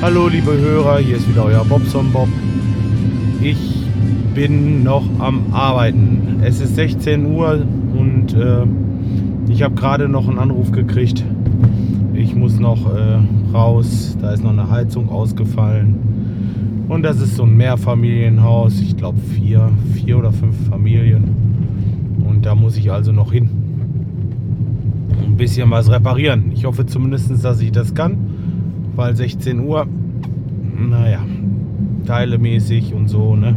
Hallo liebe Hörer, hier ist wieder euer Bobson Bob. Ich bin noch am Arbeiten. Es ist 16 Uhr und äh, ich habe gerade noch einen Anruf gekriegt. Ich muss noch äh, raus. Da ist noch eine Heizung ausgefallen. Und das ist so ein Mehrfamilienhaus. Ich glaube vier, vier oder fünf Familien. Und da muss ich also noch hin. Ein bisschen was reparieren. Ich hoffe zumindest, dass ich das kann. Weil 16 Uhr, naja, teilemäßig und so, ne?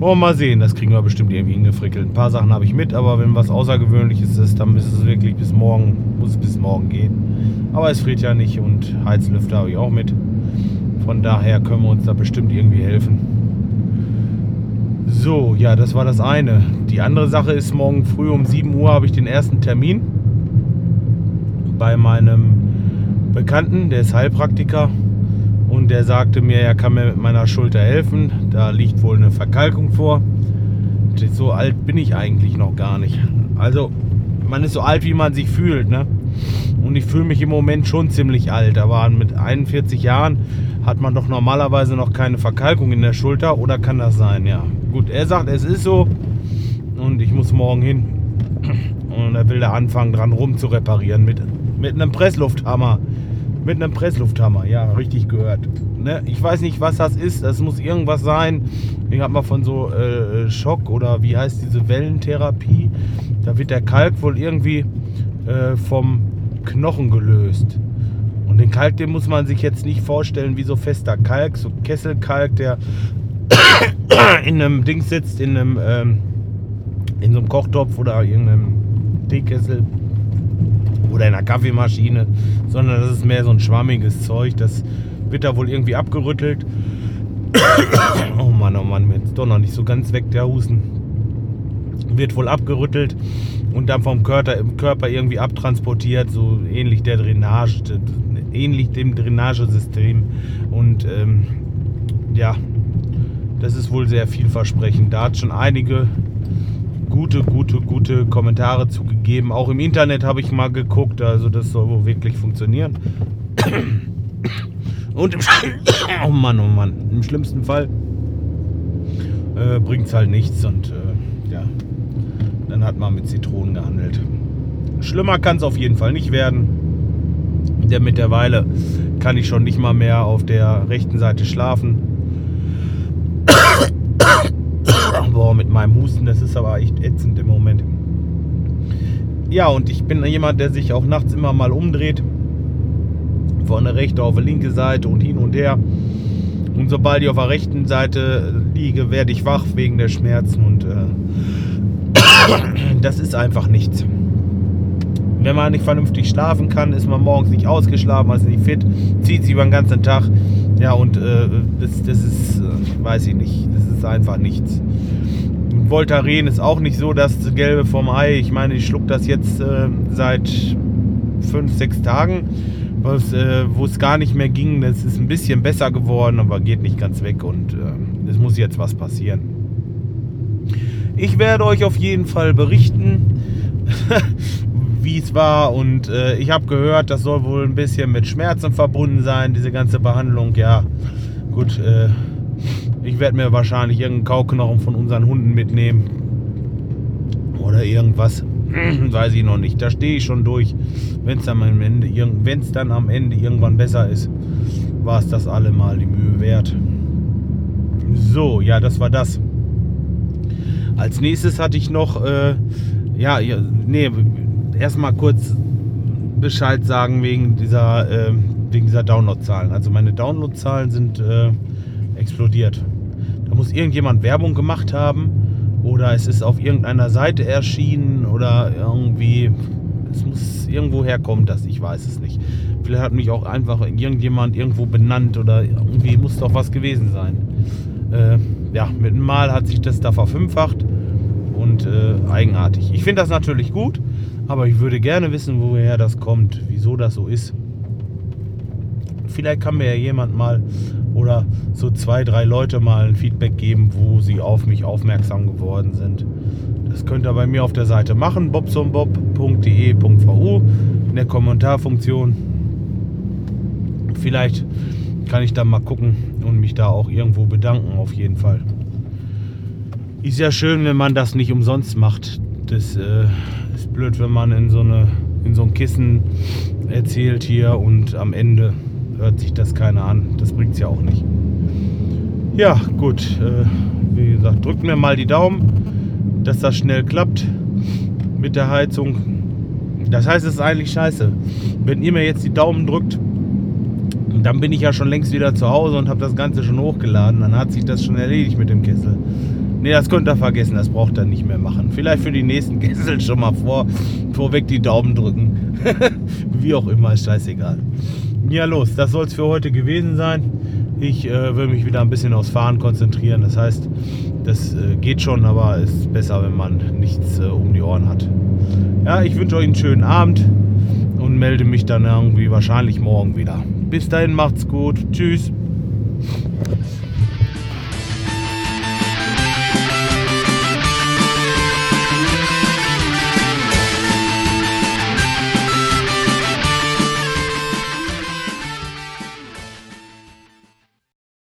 Wollen wir mal sehen, das kriegen wir bestimmt irgendwie hingefrickelt. Ein paar Sachen habe ich mit, aber wenn was Außergewöhnliches ist, dann muss es wirklich bis morgen, muss es bis morgen gehen. Aber es friert ja nicht und Heizlüfter habe ich auch mit. Von daher können wir uns da bestimmt irgendwie helfen. So, ja, das war das eine. Die andere Sache ist, morgen früh um 7 Uhr habe ich den ersten Termin bei meinem Bekannten, der ist Heilpraktiker und der sagte mir, er kann mir mit meiner Schulter helfen. Da liegt wohl eine Verkalkung vor. So alt bin ich eigentlich noch gar nicht. Also, man ist so alt, wie man sich fühlt, ne? Und ich fühle mich im Moment schon ziemlich alt. Aber mit 41 Jahren hat man doch normalerweise noch keine Verkalkung in der Schulter. Oder kann das sein? Ja. Gut, er sagt, es ist so. Und ich muss morgen hin. Er will da anfangen, dran rum zu reparieren mit, mit einem Presslufthammer. Mit einem Presslufthammer, ja, richtig gehört. Ne? Ich weiß nicht, was das ist. Das muss irgendwas sein. Ich habe mal von so äh, Schock oder wie heißt diese Wellentherapie. Da wird der Kalk wohl irgendwie äh, vom Knochen gelöst. Und den Kalk, den muss man sich jetzt nicht vorstellen wie so fester Kalk, so Kesselkalk, der in einem Ding sitzt, in einem ähm, in so einem Kochtopf oder irgendeinem Teekessel oder in einer Kaffeemaschine, sondern das ist mehr so ein schwammiges Zeug. Das wird da wohl irgendwie abgerüttelt. oh Mann, oh Mann, jetzt doch noch nicht so ganz weg der Husten. Wird wohl abgerüttelt und dann vom Körper, Körper irgendwie abtransportiert, so ähnlich der Drainage, ähnlich dem Drainagesystem. Und ähm, ja, das ist wohl sehr vielversprechend. Da hat schon einige gute, gute, gute Kommentare zugegeben. Auch im Internet habe ich mal geguckt, also das soll wohl wirklich funktionieren. Und im, oh Mann, oh Mann, im schlimmsten Fall äh, bringt es halt nichts und äh, ja, dann hat man mit Zitronen gehandelt. Schlimmer kann es auf jeden Fall nicht werden. Denn mittlerweile kann ich schon nicht mal mehr auf der rechten Seite schlafen. Boah, mit meinem Husten, das ist aber echt ätzend im Moment. Ja, und ich bin jemand, der sich auch nachts immer mal umdreht. Von der rechten auf die linke Seite und hin und her. Und sobald ich auf der rechten Seite liege, werde ich wach wegen der Schmerzen und äh, das ist einfach nichts. Wenn man nicht vernünftig schlafen kann, ist man morgens nicht ausgeschlafen, also nicht fit, zieht sich über den ganzen Tag. Ja, und äh, das, das ist, äh, weiß ich nicht, das ist einfach nichts. Voltaren ist auch nicht so das Gelbe vom Ei. Ich meine, ich schluck das jetzt äh, seit fünf, sechs Tagen, äh, wo es gar nicht mehr ging. Das ist ein bisschen besser geworden, aber geht nicht ganz weg und äh, es muss jetzt was passieren. Ich werde euch auf jeden Fall berichten, wie es war und äh, ich habe gehört, das soll wohl ein bisschen mit Schmerzen verbunden sein, diese ganze Behandlung. Ja, gut. Äh, ich werde mir wahrscheinlich irgendeinen Kauknochen von unseren Hunden mitnehmen. Oder irgendwas. Weiß ich noch nicht. Da stehe ich schon durch. Wenn es dann, am Ende, dann am Ende irgendwann besser ist, war es das allemal die Mühe wert. So, ja, das war das. Als nächstes hatte ich noch, äh, ja, nee, erstmal kurz Bescheid sagen wegen dieser, äh, wegen dieser Downloadzahlen. Also meine Downloadzahlen sind äh, explodiert. Da muss irgendjemand Werbung gemacht haben oder es ist auf irgendeiner Seite erschienen oder irgendwie, es muss irgendwo herkommen, das, ich weiß es nicht. Vielleicht hat mich auch einfach irgendjemand irgendwo benannt oder irgendwie muss doch was gewesen sein. Äh, ja, mit einem Mal hat sich das da verfünffacht und äh, eigenartig. Ich finde das natürlich gut, aber ich würde gerne wissen, woher das kommt, wieso das so ist. Vielleicht kann mir ja jemand mal oder so zwei, drei Leute mal ein Feedback geben, wo sie auf mich aufmerksam geworden sind. Das könnt ihr bei mir auf der Seite machen, bobsonbob.de.vu in der Kommentarfunktion. Vielleicht kann ich dann mal gucken und mich da auch irgendwo bedanken, auf jeden Fall. Ist ja schön, wenn man das nicht umsonst macht. Das äh, ist blöd, wenn man in so, eine, in so ein Kissen erzählt hier und am Ende hört sich das keiner an. Das bringt es ja auch nicht. Ja, gut. Äh, wie gesagt, drückt mir mal die Daumen, dass das schnell klappt mit der Heizung. Das heißt, es ist eigentlich scheiße. Wenn ihr mir jetzt die Daumen drückt, dann bin ich ja schon längst wieder zu Hause und habe das Ganze schon hochgeladen. Dann hat sich das schon erledigt mit dem Kessel. Ne, das könnt ihr vergessen, das braucht ihr nicht mehr machen. Vielleicht für die nächsten Kessel schon mal vor, vorweg die Daumen drücken. Wie auch immer, ist scheißegal. Ja, los, das soll es für heute gewesen sein. Ich äh, will mich wieder ein bisschen aufs Fahren konzentrieren. Das heißt, das äh, geht schon, aber es ist besser, wenn man nichts äh, um die Ohren hat. Ja, ich wünsche euch einen schönen Abend und melde mich dann irgendwie wahrscheinlich morgen wieder. Bis dahin macht's gut. Tschüss.